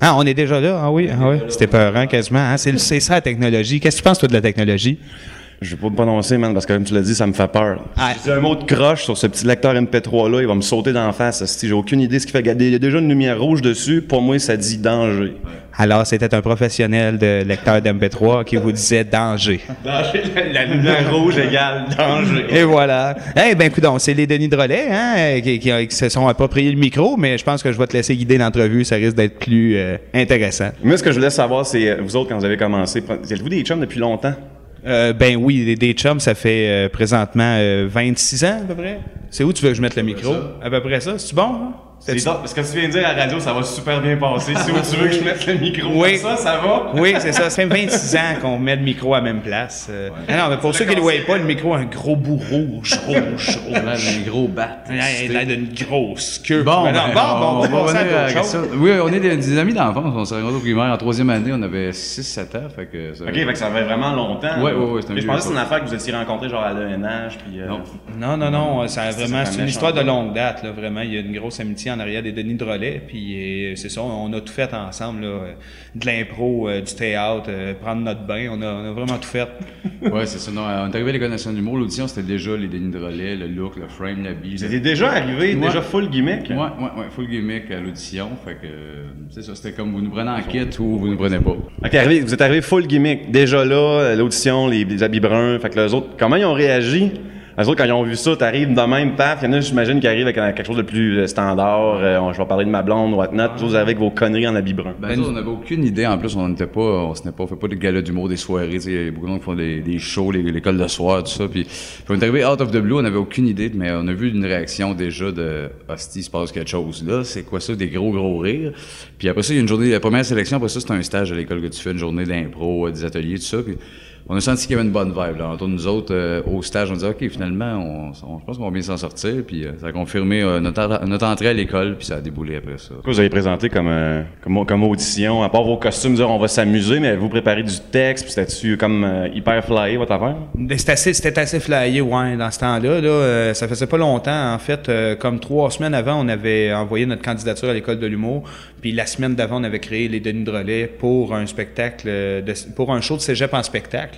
Ah, on est déjà là? Ah oui, ah oui. C'était peurant quasiment. Hein? C'est ça la technologie. Qu'est-ce que tu penses, toi, de la technologie? Je vais pas me prononcer, man, parce que comme tu l'as dit, ça me fait peur. Ah. Si un mot de croche sur ce petit lecteur MP3-là, il va me sauter d'en face. Si j'ai aucune idée de ce qu'il fait. Il y a déjà une lumière rouge dessus. Pour moi, ça dit danger. Alors, c'était un professionnel de lecteur d'MP3 qui vous disait danger. Danger, la, lumière rouge égale danger. Et voilà. Eh ben, écoute, c'est les Denis Drolet hein, qui, qui- qui se sont appropriés le micro, mais je pense que je vais te laisser guider l'entrevue. Ça risque d'être plus euh, intéressant. Moi, ce que je voulais savoir, c'est, euh, vous autres, quand vous avez commencé, êtes-vous des chums depuis longtemps? Euh, ben oui, des, des chums, ça fait euh, présentement euh, 26 ans à peu près. C'est où tu veux que je mette le micro? À peu près ça. C'est bon? Hein? C'est ça, parce que tu viens de dire à la radio, ça va super bien passer. Si tu veux que je mette le micro, Oui. comme ça, ça va? Oui, c'est ça. Ça fait 26 ans qu'on met le micro à la même place. Euh, ah non, mais pour ceux qui ne le voient pas, le micro a un gros bout rouge, rouge, rouge. Là, un gros bat. Il a d'une grosse queue. Bon, non, ben, bon, on, bon, on va revenir à question. Oui, on est des, des amis d'enfance. On s'est rencontrés au primaire. En troisième année, on avait 6-7 ans. Fait que ça- Ok, fait que ça fait vraiment longtemps. Ouais, là. ouais, ouais, c'est un Mais Je pensais que c'est une affaire que vous étiez rencontrés genre à l'ENH, puis... euh, Non. Non, non, ça a vraiment, ça, c'est une histoire de longue date, là, vraiment. Il y a une grosse amitié en arrière des Denis de relais, puis euh, c'est ça, on a tout fait ensemble, là, euh, de l'impro, euh, du théâtre, prendre notre bain, on a, on a vraiment tout fait. Ouais, c'est ça. Non, on est arrivé à l'École nationale d'humour. L'audition, c'était déjà les dénis de relais, le look, le frame, l'habit. Vous étiez déjà arrivé, Ouais. déjà full gimmick? Ouais, ouais, ouais, full gimmick à l'audition. Fait que, c'est ça, c'était comme vous nous prenez en kit ou vous nous prenez pas. Arrivé, vous êtes arrivé full gimmick. Déjà là, l'audition, les, les habits bruns. Fait que les autres, comment ils ont réagi? Les autres, quand ils ont vu ça, t'arrives de même, paf. Il y en a, j'imagine, qui arrivent avec euh, quelque chose de plus euh, standard. Euh, je vais parler de ma blonde, whatnot. Vous, arrivez avec vos conneries en habits bruns. Ben, nous, on n'avait aucune idée. En plus, on n'était pas, on s'était pas, fait pas de galas d'humour, des soirées. Il y a beaucoup de gens qui font des, des shows, l'école de soir, tout ça. Puis, puis on est arrivé out of the blue, on n'avait aucune idée, mais on a vu une réaction déjà de hostie, il se passe quelque chose là. C'est quoi ça, des gros gros rires. Puis après ça, il y a une journée, la première sélection, après ça, c'est un stage à l'école que tu fais, une journée d'impro, euh, des ateliers, tout ça. Puis on a senti qu'il y avait une bonne vibe. Là. Entre nous autres, euh, au stage, on disait, OK, finalement, on, on- je pense qu'on va bien s'en sortir. Puis euh, ça a confirmé euh, notre, notre entrée à l'école, puis ça a déboulé après ça. Quoi vous avez présenté comme, euh, comme, comme audition? À part vos costumes, dire on va s'amuser, mais vous préparez du texte, puis c'était-tu comme euh, hyper flyé, votre affaire? C'était assez, c'était assez flyé, ouais, dans ce temps-là. Là, Euh, ça faisait pas longtemps, en fait. euh, comme trois semaines avant, on avait envoyé notre candidature à l'école de l'humour. Puis la semaine d'avant, on avait créé les Denis de relais pour un spectacle, euh, de, pour un show de cégep en spectacle.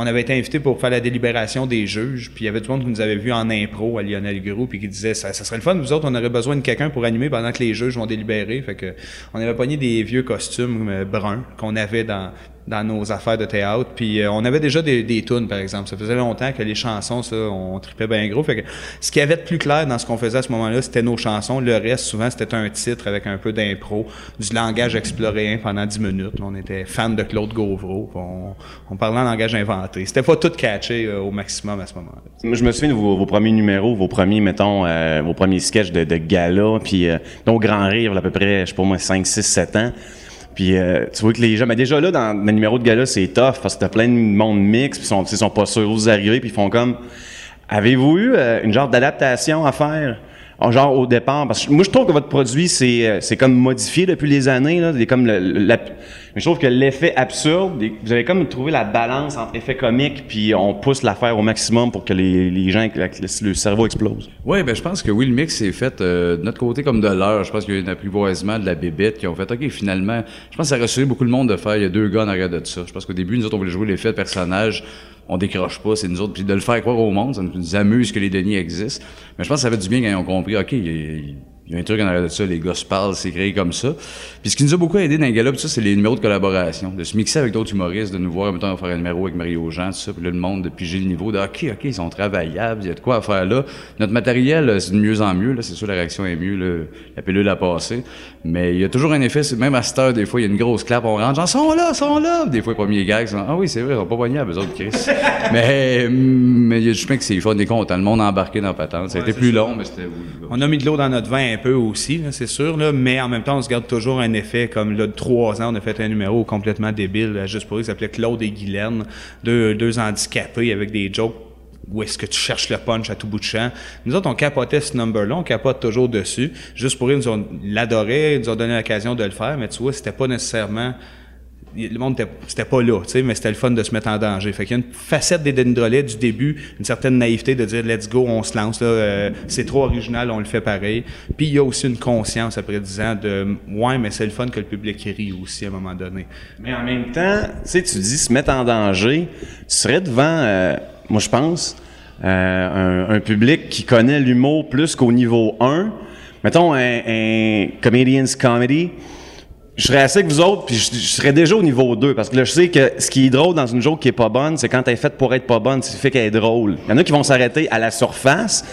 On avait été invité pour faire la délibération des juges. Puis il y avait du monde qui nous avait vu en impro à Lionel Groux, puis qui disait ça, ça serait le fun. Nous autres, on aurait besoin de quelqu'un pour animer pendant que les juges vont délibérer. Fait que on avait pogné des vieux costumes euh, bruns qu'on avait dans nos affaires de théâtre. Puis euh, on avait déjà des, des tunes, par exemple. Ça faisait longtemps que les chansons, ça, on tripait bien gros. Fait que ce qu'il y avait de plus clair dans ce qu'on faisait à ce moment-là, c'était nos chansons. Le reste, souvent, c'était un titre avec un peu d'impro, du langage exploréen pendant 10 minutes. On était fan de Claude Gauvreau. on parlait en langage inventé. C'était pas tout catché euh, au maximum à ce moment-là. Je me souviens de vos, premiers numéros, vos premiers, mettons, euh, vos premiers sketchs de, gala, puis euh, donc Grand Rire, à peu près, je sais pas moi, 5, 6, 7 ans. Puis euh, tu vois que les gens, mais déjà là, dans le numéro de gala, c'est tough, parce que t'as plein de monde mix, puis ils sont, sont pas sûrs où vous arrivez, puis ils font comme... Avez-vous eu une genre d'adaptation à faire? En Genre au départ, parce que moi je trouve que votre produit c'est euh, c'est comme modifié depuis les années là, comme le, le- la- mais je trouve que l'effet absurde, vous avez comme trouvé la balance entre effet comique puis on pousse l'affaire au maximum pour que les, les gens le, le cerveau explose. Oui, ben je pense que oui, le mix s'est fait euh, de notre côté comme de leur. Je pense qu'il y a un apprivoisement de la bébête qui ont fait OK, finalement, je pense que ça a rassuré beaucoup de monde de faire il y a deux gars en arrière de ça. Je pense qu'au début, nous autres, on voulait jouer l'effet de personnage. On décroche pas, c'est nous autres. Puis de le faire croire au monde, ça nous amuse que les Denis existent. Mais je pense que ça fait du bien quand ils ont compris, OK, il a- il y a un truc en arrière de ça, les gars se parlent, c'est créé comme ça. Puis ce qui nous a beaucoup aidé dans les ça, c'est les numéros de collaboration. De se mixer avec d'autres humoristes, de nous voir, mettons, faire un numéro avec Mario Jean, tout ça, puis là, le monde, de piger le niveau de OK, OK, ils sont travaillables, il y a de quoi à faire là. Notre matériel, euh, c'est de mieux en mieux, là, c'est sûr, la réaction est mieux, là, la pilule a passé. Mais il y a toujours un effet, même à cette heure, des fois, il y a une grosse clap, on rentre, genre, sont là, sont là. Des fois, les premiers gags, sont, ah oui, c'est vrai, ils sont pas poignables, eux autres, Chris. mais, mais il y a du chemin que c'est fun, on est content, le monde a embarqué dans la patente. Ça a été plus long, mais c'était oui. On a mis de l'eau dans notre vin peu aussi, c'est sûr, mais en même temps, on se garde toujours un effet comme là, de trois ans, on a fait un numéro complètement débile, là, juste pour eux, qui s'appelait Claude et Guylaine, deux, deux handicapés avec des jokes où est-ce que tu cherches le punch à tout bout de champ. Nous autres, on capotait ce number-là, on capote toujours dessus. Juste pour eux, ils nous ont l'adoraient, ils nous ont donné l'occasion de le faire, mais tu vois, c'était pas nécessairement le monde c'était pas là, tu sais, mais c'était le fun de se mettre en danger. Fait qu'il y a une facette des Denis Drolet du début, une certaine naïveté de dire let's go, on se lance euh, c'est trop original, on le fait pareil. Puis il y a aussi une conscience après 10 ans de ouais, mais c'est le fun que le public rit aussi à un moment donné. Mais en même temps, tu sais, tu dis se mettre en danger, tu serais devant, euh, moi je pense, euh, un, un, public qui connaît l'humour plus qu'au niveau 1. Mettons un, un comedian's comedy je serais assez que vous autres, puis je, serais déjà au niveau 2, parce que là, je sais que ce qui est drôle dans une joke qui est pas bonne, c'est quand elle est faite pour être pas bonne, c'est fait qu'elle est drôle. Il y en a qui vont s'arrêter à la surface,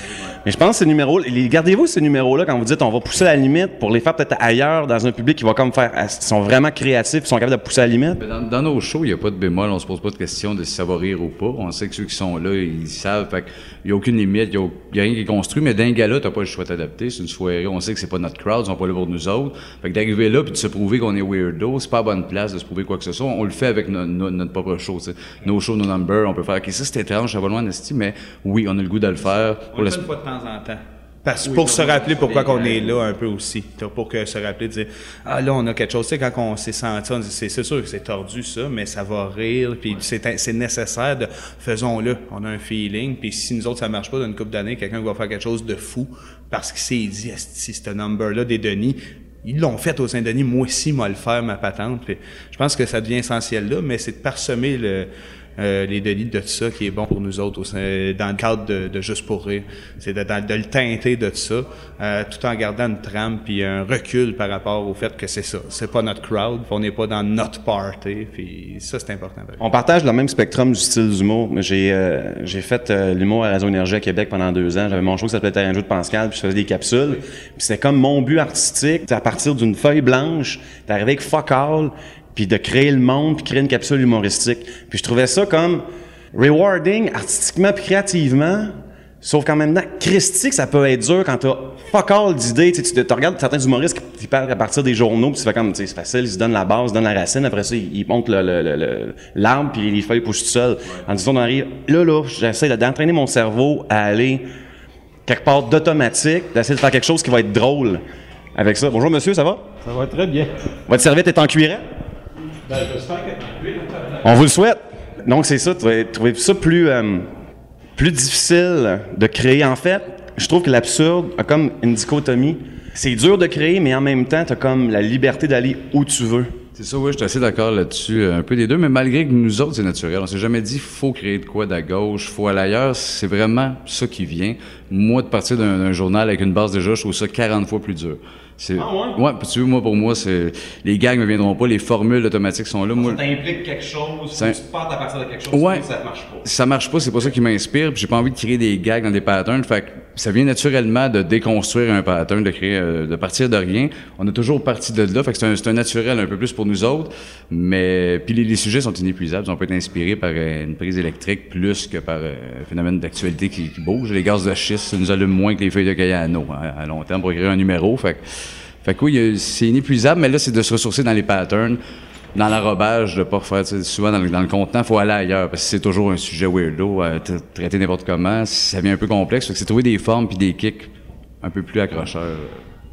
mais je pense que ces numéros, gardez-vous ces numéros-là quand vous dites on va pousser la limite pour les faire peut-être ailleurs dans un public qui va comme faire, ils sont vraiment créatifs, ils sont capables de pousser la limite? Dans, dans, nos shows, il n'y a pas de bémol, on se pose pas de question de si ça va rire ou pas. On sait que ceux qui sont là, ils savent. Fait il n'y a aucune limite, il n'y a, rien qui est construit, mais d'un gars-là, t'as pas le choix d'adapter. C'est une soirée, on sait que c'est pas notre crowd, ils sont pas là pour nous autres. Fait que d'arriver là puis de se prouver qu'on est weirdo, c'est pas la bonne place de se prouver quoi que ce soit. On le fait avec notre propre show, t'sais. Nos shows, nos numbers, on peut faire, ok, ça c'est étrange, ça va loin, mais oui, on a le goût de le faire. On le fait une fois de temps en temps. Parce, pour se rappeler pourquoi qu'on est là un peu aussi. Pour que se rappeler de dire Ah là, on a quelque chose. Tu sais, quand on s'est senti, on dit c'est sûr que c'est tordu ça, mais ça va rire. Puis c'est nécessaire de faisons-le. On a un feeling. Puis si nous autres, ça marche pas dans une couple d'années, quelqu'un va faire quelque chose de fou parce qu'il s'est dit si ce number-là des Denis, ils l'ont fait au Saint-Denis, moi aussi, moi le faire, ma patente. Puis je pense que ça devient essentiel là, mais c'est de parsemer le, euh, les délits de ça qui est bon pour nous autres dans le cadre de, de Juste pour rire. C'est de, de, le teinter de ça, euh, tout en gardant une trame puis un recul par rapport au fait que c'est ça. C'est pas notre crowd, on n'est pas dans notre party, puis ça, c'est important. On partage le même spectrum du style d'humour. J'ai euh, j'ai fait l'humour à Radio Énergie à Québec pendant deux ans. J'avais mon show qui s'appelait Terrain de de Pascal, puis je faisais des capsules. Puis c'était comme mon but artistique, à partir d'une feuille blanche, d'arriver avec fuck all, puis de créer le monde, puis créer une capsule humoristique. Puis je trouvais ça comme rewarding artistiquement puis créativement, sauf qu'en même temps, christique, ça peut être dur quand t'as fuck all d'idées. Tu, tu, regardes certains humoristes qui parlent à partir des journaux, puis tu fais comme, tu sais, c'est facile, ils se donnent la base, ils donnent la racine, après ça, ils, montent l'arbre, puis les feuilles poussent tout seuls. En disant, on arrive, là, là, j'essaie d'entraîner mon cerveau à aller quelque part d'automatique, d'essayer de faire quelque chose qui va être drôle avec ça. Bonjour monsieur, ça va? Ça va très bien. Votre serviette est en cuirette? Ben, On vous le souhaite. Donc, c'est ça, trouver ça plus, euh, plus difficile de créer. En fait, je trouve que l'absurde a comme une dichotomie. C'est dur de créer, mais en même temps, tu as comme la liberté d'aller où tu veux. C'est ça, oui, je suis assez d'accord là-dessus, euh, un peu des deux, mais malgré que nous autres, c'est naturel. On s'est jamais dit, faut créer de quoi d'à gauche, faut aller ailleurs. C'est vraiment ça qui vient. Moi, de partir d'un journal avec une base déjà, je trouve ça 40 fois plus dur. C'est, ah ouais? Ouais, tu vois, moi, pour moi, c'est, les gags me viendront pas, les formules automatiques sont là. Ça, moi, implique quelque chose, ça, tu partes à partir de quelque chose, ouais, ça marche pas? Ça marche pas, c'est pas ça qui m'inspire, puis j'ai pas envie de créer des gags dans des patterns, fait que ça vient naturellement de déconstruire un pattern, de créer, euh, de partir de rien. On a toujours parti de là, fait que c'est un, un naturel un peu plus pour nous autres, mais, puis les, sujets sont inépuisables, on peut être inspiré par euh, une prise électrique plus que par euh, un phénomène d'actualité qui, bouge. Les gaz de schiste, ça nous allume moins que les feuilles de Cayano, hein, à long terme pour créer un numéro, fait fait que oui, c'est inépuisable, mais là, c'est de se ressourcer dans les patterns, dans l'enrobage, de pas faire, souvent dans le, dans le contenant, faut aller ailleurs, parce que c'est toujours un sujet weirdo, à traiter n'importe comment, ça devient un peu complexe. Fait que c'est trouver des formes puis des kicks un peu plus accrocheurs.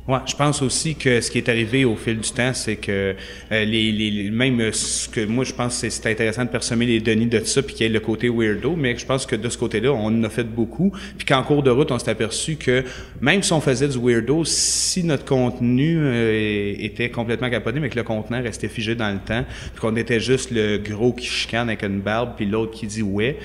Ouais, je pense aussi que ce qui est arrivé au fil du temps, c'est que euh, les, les, même euh, ce que moi je pense c'est intéressant de persemer les données de ça puis qu'il y ait le côté weirdo, mais je pense que de ce côté-là, on en a fait beaucoup. Puis qu'en cours de route, on s'est aperçu que même si on faisait du weirdo, si notre contenu euh, était complètement capoté, mais que le contenant restait figé dans le temps, puis qu'on était juste le gros qui chicane avec une barbe puis l'autre qui dit ouais.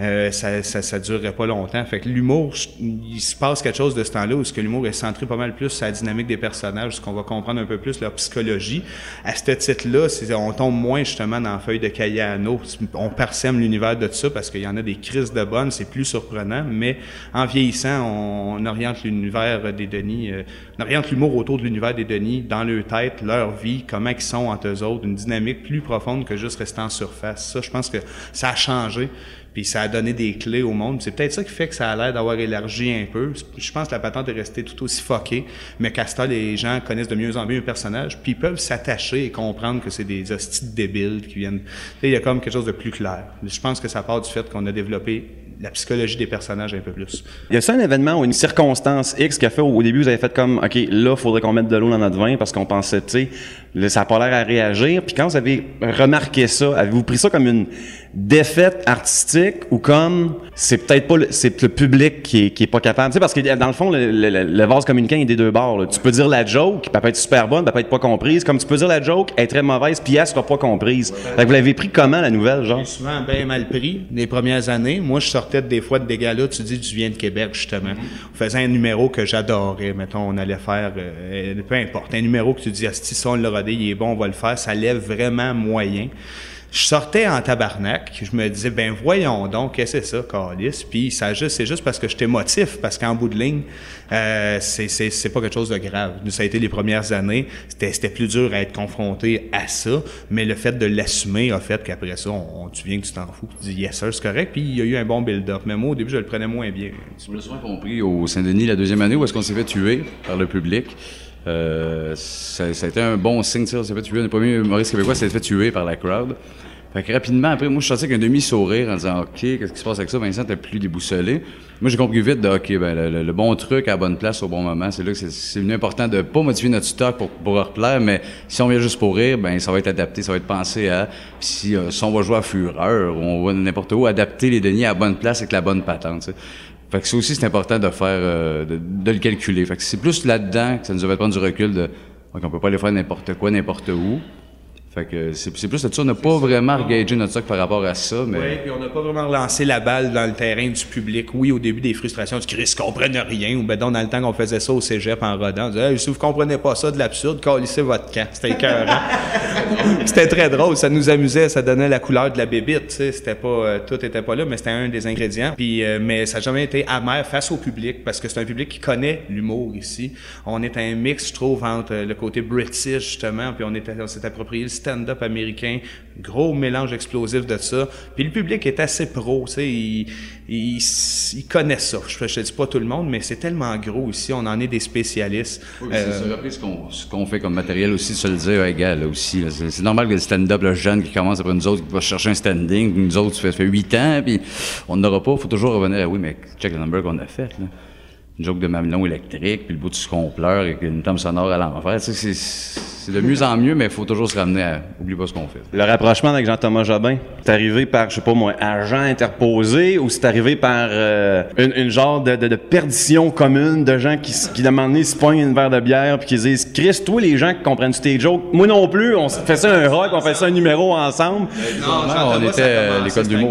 Euh, ça, ça, ça durerait pas longtemps. Fait que l'humour, il se passe quelque chose de ce temps-là où ce que l'humour est centré pas mal plus sur la dynamique des personnages, ce qu'on va comprendre un peu plus leur psychologie. À ce titre-là, on tombe moins justement dans la feuille de Cayano. On parsème l'univers de ça parce qu'il y en a des crises de bonnes, c'est plus surprenant, mais en vieillissant, on, oriente l'univers des Denis, euh, on oriente l'humour autour de l'univers des Denis, dans leur tête, leur vie, comment ils sont entre eux autres, une dynamique plus profonde que juste rester en surface. Ça, je pense que ça a changé. Puis ça a donné des clés au monde. C'est peut-être ça qui fait que ça a l'air d'avoir élargi un peu. Je pense que la patente est restée tout aussi fuckée, mais ce les gens connaissent de mieux en mieux un personnage, puis ils peuvent s'attacher et comprendre que c'est des hosties débiles qui viennent. Il y a comme quelque chose de plus clair. Je pense que ça part du fait qu'on a développé la psychologie des personnages un peu plus. Y a-t-il un événement ou une circonstance X qui a fait au début, vous avez fait comme, OK, là, faudrait qu'on mette de l'eau dans notre vin parce qu'on pensait, tu sais, ça n'a pas l'air à réagir. Puis quand vous avez remarqué ça, avez-vous pris ça comme une défaite artistique ou comme c'est peut-être pas le, c'est le public qui est, pas capable? Tu sais parce que dans le fond le, vase communicant est des deux bords tu peux dire la joke elle peut être super bonne elle peut être pas comprise. Comme tu peux dire la joke elle est très mauvaise puis elle sera pas comprise. Fait que vous l'avez pris comment la nouvelle genre? Souvent bien mal pris les premières années. Moi je sortais des fois de des galas tu dis tu viens de Québec justement. On faisait un numéro que j'adorais. Mettons on allait faire euh, peu importe. Un numéro que tu dis si on le il est bon on va le faire ça lève vraiment moyen je sortais en tabarnak, je me disais, ben voyons donc, qu'est-ce que c'est ça, Calis? Puis juste, c'est juste parce que j'étais motif, parce qu'en bout de ligne, euh, c'est, pas quelque chose de grave. Ça a été les premières années, c'était, plus dur à être confronté à ça, mais le fait de l'assumer a fait qu'après ça, on, tu viens que tu t'en fous, tu dis, yes sir, c'est correct, puis il y a eu un bon build-up. Mais moi, au début, je le prenais moins bien. On l'a souvent compris au Saint-Denis la deuxième année où est-ce qu'on s'est fait tuer par le public. Euh, ça, ça, a été un bon signe, ça. On s'est fait tuer. Le premier humoriste québécois s'est fait tuer par la crowd. Fait que rapidement, après, moi, je sentais qu'un demi-sourire en disant, OK, qu'est-ce qui se passe avec ça? Vincent, t'es plus déboussolé. Moi, j'ai compris vite de, OK, ben, le, le, bon truc à la bonne place au bon moment. C'est là que c'est venu important de pas modifier notre stock pour, pour replaire, mais si on vient juste pour rire, ben, ça va être adapté, ça va être pensé à, si, euh, si on va jouer à fureur, on va n'importe où, adapter les deniers à la bonne place avec la bonne patente. Fait que ça aussi, c'est important de faire, euh, de, de, le calculer. Fait que c'est plus là-dedans que ça nous avait prendre du recul de, on peut pas aller faire n'importe quoi, n'importe où. Fait que c'est, plus là-dessus. On n'a pas vraiment regagé notre stock par rapport à ça, mais... Oui, puis on n'a pas vraiment relancé la balle dans le terrain du public. Oui, au début des frustrations, du Chris comprennent rien. Ou ben dans le temps qu'on faisait ça au cégep en rodant, on disait hey, si vous comprenez pas ça de l'absurde, calissez votre camp. C'était écœurant. c'était très drôle. Ça nous amusait. Ça donnait la couleur de la bébite. C'était pas... Euh, tout était pas là, mais c'était un des ingrédients. Puis, euh, mais ça n'a jamais été amer face au public parce que c'est un public qui connaît l'humour ici. On est un mix, je trouve, entre le côté british, justement, puis on, était, on s'est approprié le stand-up américain, gros mélange explosif de ça. Puis le public est assez pro, tu sais, il, il, il, connaît ça. Je, je dis pas tout le monde, mais c'est tellement gros ici, on en est des spécialistes. Oui, euh, c'est ce qu'on, qu'on fait comme matériel aussi, se le dire, là, aussi. C'est, normal que le stand-up, le jeune qui commence après nous autres, qui va chercher un standing, nous autres, ça fait, ça fait 8 ans, puis on n'aura pas, faut toujours revenir oui, mais check le number qu'on a fait, là une joke de mamelon électrique, puis le bout du compleur avec une tome sonore à l'envers. Tu sais, c'est de mieux en mieux, mais il faut toujours se ramener à oublie pas ce qu'on fait. Le rapprochement avec Jean-Thomas Jobin, c'est arrivé par, je sais pas moi, agent interposé ou c'est arrivé par euh, une, une, genre de, de, de, perdition commune de gens qui, qui demandent se poignent une verre de bière puis qui disent Chris, toi les gens qui comprennent tes jokes, moi non plus, on fait ça un rock, on fait ça un numéro ensemble. Non, non on était à l'école du mot.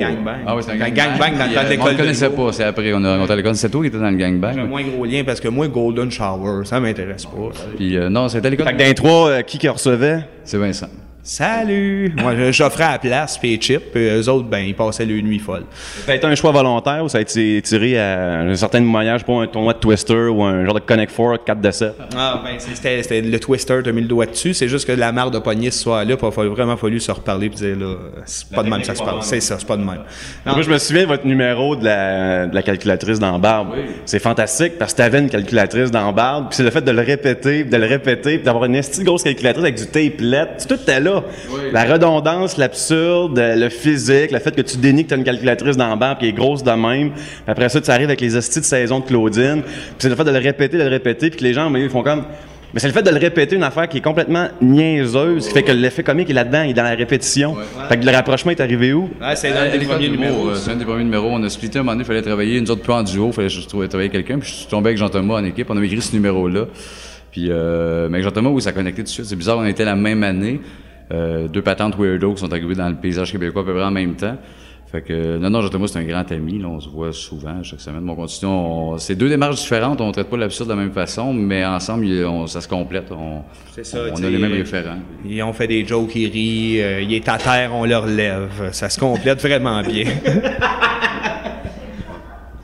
Ah oui, c'est un gangbang dans le temps de l'école. On ne connaissait pas, c'est après, on a rencontré à l'école, c'est toi qui étais dans le gangbang? Moins gros lien parce que moi, Golden Shower, ça m'intéresse pas. Puis euh, non, c'était l'école. Fait que dans les trois, euh, qui qui recevait? C'est Vincent. Salut! Moi, j'offrais à la place, puis chips, puis eux autres, ben, ils passaient le nuit folle. Ça a été un choix volontaire ou ça a été tiré à un certain moyen, je sais pas, un tournoi de Twister ou un genre de Connect Four 4 de 7? Ah, ben, c'était, le Twister, t'as mis le doigt dessus. C'est juste que la marre de poignée ce soir-là, il a vraiment fallu se reparler et dire, là, c'est pas de même ça se passe. C'est ça, c'est pas de même. Non, Moi, je me souviens de votre numéro de la, de la calculatrice dans Barbe. Oui. C'est fantastique parce que t'avais une calculatrice dans Barbe, puis c'est le fait de le répéter, de le répéter, puis d'avoir une grosse calculatrice avec du tape LED. Tout était là. Oui. La redondance, l'absurde, le physique, le fait que tu dénies que tu as une calculatrice dans le banc qui est grosse de même. Puis après ça, tu arrives avec les hosties de saison de Claudine. Puis c'est le fait de le répéter, de le répéter, puis que les gens, mais, ils font comme... Mais c'est le fait de le répéter, une affaire qui est complètement niaiseuse, qui fait que l'effet comique est là-dedans, il est dans la répétition. Ouais. Fait que le rapprochement est arrivé où? C'est un des premiers numéros. C'est un des premiers numéros. On a splitté un moment donné, il fallait travailler, nous autres plus en duo, il fallait juste trouver, travailler quelqu'un. Puis je suis tombé avec Jean-Thomas en équipe, on avait écrit ce numéro-là. Puis, euh, mais avec Jean-Thomas, oui, ça connecté tout de suite. C'est bizarre, on était la même année. Euh, deux patentes weirdo qui sont arrivées dans le paysage québécois à peu près en même temps. Fait que, non, non, Jean-Thomas, c'est un grand ami, là, on se voit souvent, chaque semaine. Mon continue, on, c'est deux démarches différentes, on traite pas l'absurde de la même façon, mais ensemble, on, ça se complète, on, ça, on a les mêmes référents. Et on fait des jokes, il rit, euh, il est à terre, on le relève. Ça se complète vraiment bien.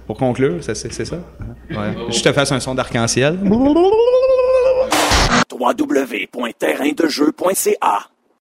Pour conclure, c'est, c'est ça? Ouais. Je te fasse un son d'arc-en-ciel. www.terraindejeu.ca